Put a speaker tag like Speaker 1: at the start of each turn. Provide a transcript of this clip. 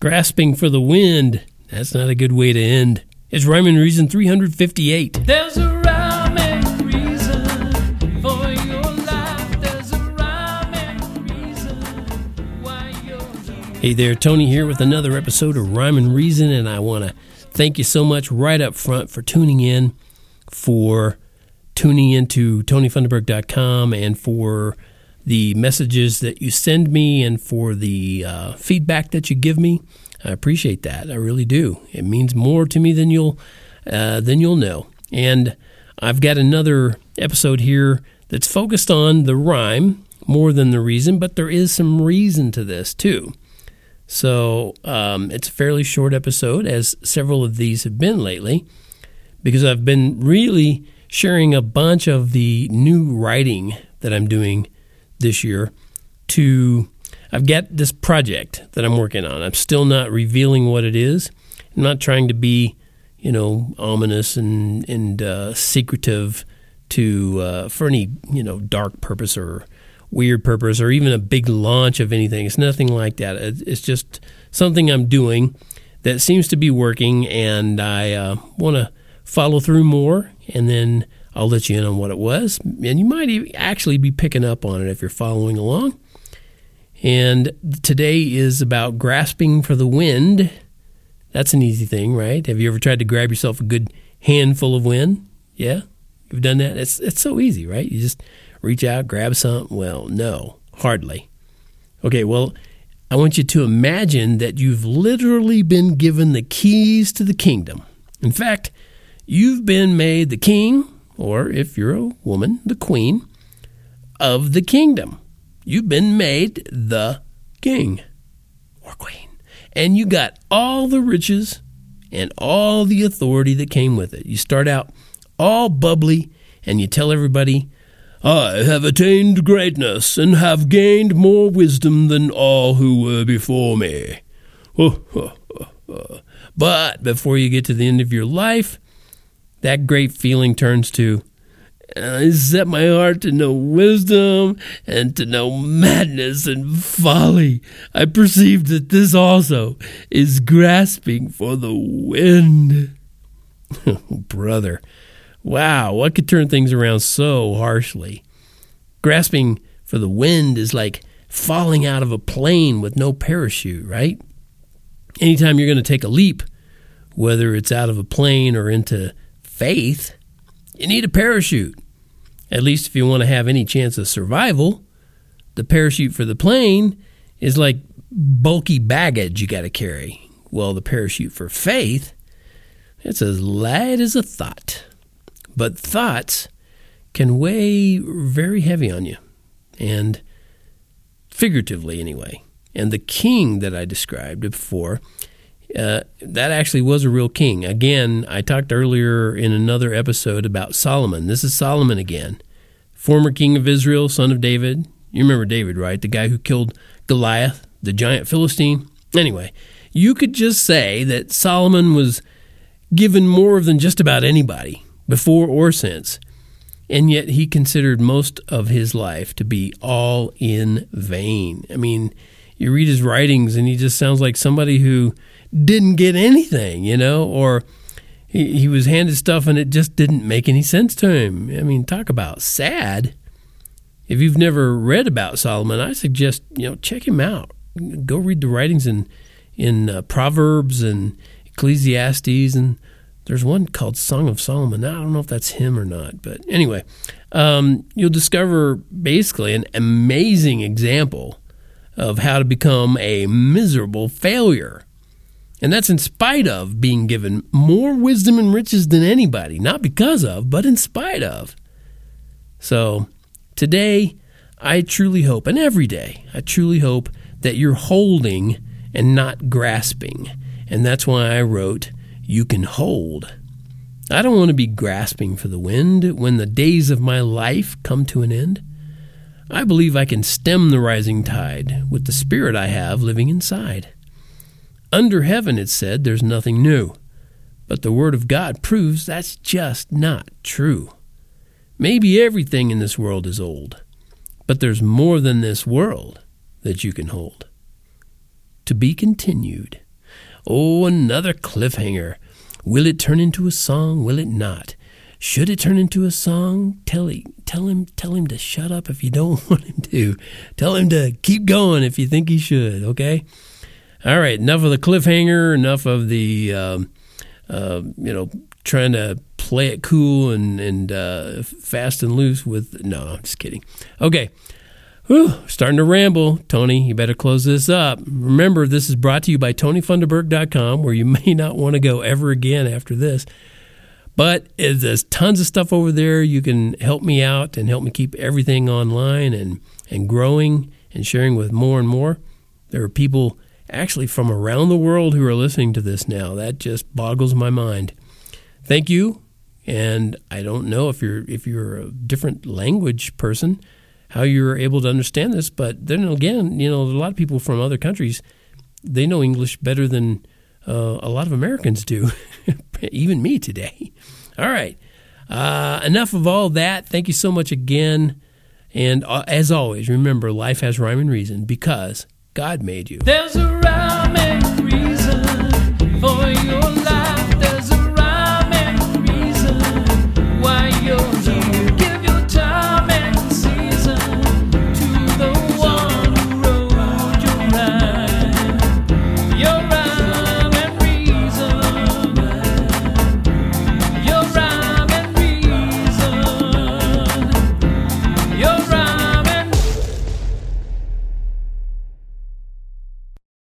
Speaker 1: Grasping for the wind. That's not a good way to end. It's Rhyme and Reason 358.
Speaker 2: There's a rhyme and reason for your life. There's a rhyme and reason why you're here.
Speaker 1: Hey there, Tony here with another episode of Rhyme and Reason, and I want to thank you so much right up front for tuning in, for tuning into TonyFunderberg.com, and for the messages that you send me and for the uh, feedback that you give me. I appreciate that. I really do. It means more to me than you'll uh, than you'll know. And I've got another episode here that's focused on the rhyme more than the reason, but there is some reason to this too. So um, it's a fairly short episode, as several of these have been lately, because I've been really sharing a bunch of the new writing that I'm doing this year to I've got this project that I'm working on. I'm still not revealing what it is. I'm not trying to be, you know, ominous and and uh, secretive to uh, for any you know dark purpose or weird purpose or even a big launch of anything. It's nothing like that. It's just something I'm doing that seems to be working, and I uh, want to follow through more, and then I'll let you in on what it was, and you might actually be picking up on it if you're following along. And today is about grasping for the wind. That's an easy thing, right? Have you ever tried to grab yourself a good handful of wind? Yeah, you've done that. It's it's so easy, right? You just reach out, grab something. Well, no, hardly. Okay, well, I want you to imagine that you've literally been given the keys to the kingdom. In fact, you've been made the king, or if you're a woman, the queen of the kingdom. You've been made the king or queen. And you got all the riches and all the authority that came with it. You start out all bubbly and you tell everybody, I have attained greatness and have gained more wisdom than all who were before me. But before you get to the end of your life, that great feeling turns to, uh, I set my heart to know wisdom and to know madness and folly. I perceive that this also is grasping for the wind. Brother, wow, what could turn things around so harshly? Grasping for the wind is like falling out of a plane with no parachute, right? Anytime you're going to take a leap, whether it's out of a plane or into faith, you need a parachute. At least if you want to have any chance of survival. The parachute for the plane is like bulky baggage you got to carry. Well, the parachute for faith, it's as light as a thought. But thoughts can weigh very heavy on you, and figuratively anyway. And the king that I described before uh, that actually was a real king. Again, I talked earlier in another episode about Solomon. This is Solomon again, former king of Israel, son of David. You remember David, right? The guy who killed Goliath, the giant Philistine. Anyway, you could just say that Solomon was given more than just about anybody, before or since, and yet he considered most of his life to be all in vain. I mean, you read his writings, and he just sounds like somebody who didn't get anything, you know, or he, he was handed stuff and it just didn't make any sense to him. I mean, talk about sad. If you've never read about Solomon, I suggest you know check him out. Go read the writings in in uh, Proverbs and Ecclesiastes, and there's one called Song of Solomon. Now, I don't know if that's him or not, but anyway, um, you'll discover basically an amazing example of how to become a miserable failure. And that's in spite of being given more wisdom and riches than anybody, not because of, but in spite of. So today, I truly hope, and every day, I truly hope that you're holding and not grasping. And that's why I wrote, You Can Hold. I don't want to be grasping for the wind when the days of my life come to an end. I believe I can stem the rising tide with the spirit I have living inside. Under heaven, it said, there's nothing new. But the Word of God proves that's just not true. Maybe everything in this world is old, but there's more than this world that you can hold. To be continued. Oh, another cliffhanger. Will it turn into a song? Will it not? Should it turn into a song? Tell him, tell him, tell him to shut up if you don't want him to. Tell him to keep going if you think he should. Okay. All right. Enough of the cliffhanger. Enough of the, um, uh, you know, trying to play it cool and and uh, fast and loose with. No, I'm just kidding. Okay. Whew, starting to ramble. Tony, you better close this up. Remember, this is brought to you by TonyFunderberg.com, where you may not want to go ever again after this. But there's tons of stuff over there. You can help me out and help me keep everything online and, and growing and sharing with more and more. There are people actually from around the world who are listening to this now. That just boggles my mind. Thank you. And I don't know if you're if you're a different language person, how you're able to understand this. But then again, you know, a lot of people from other countries, they know English better than uh, a lot of Americans do, even me today. All right. Uh, enough of all that. Thank you so much again. And uh, as always, remember life has rhyme and reason because God made you.
Speaker 2: There's a rhyme and reason for your life.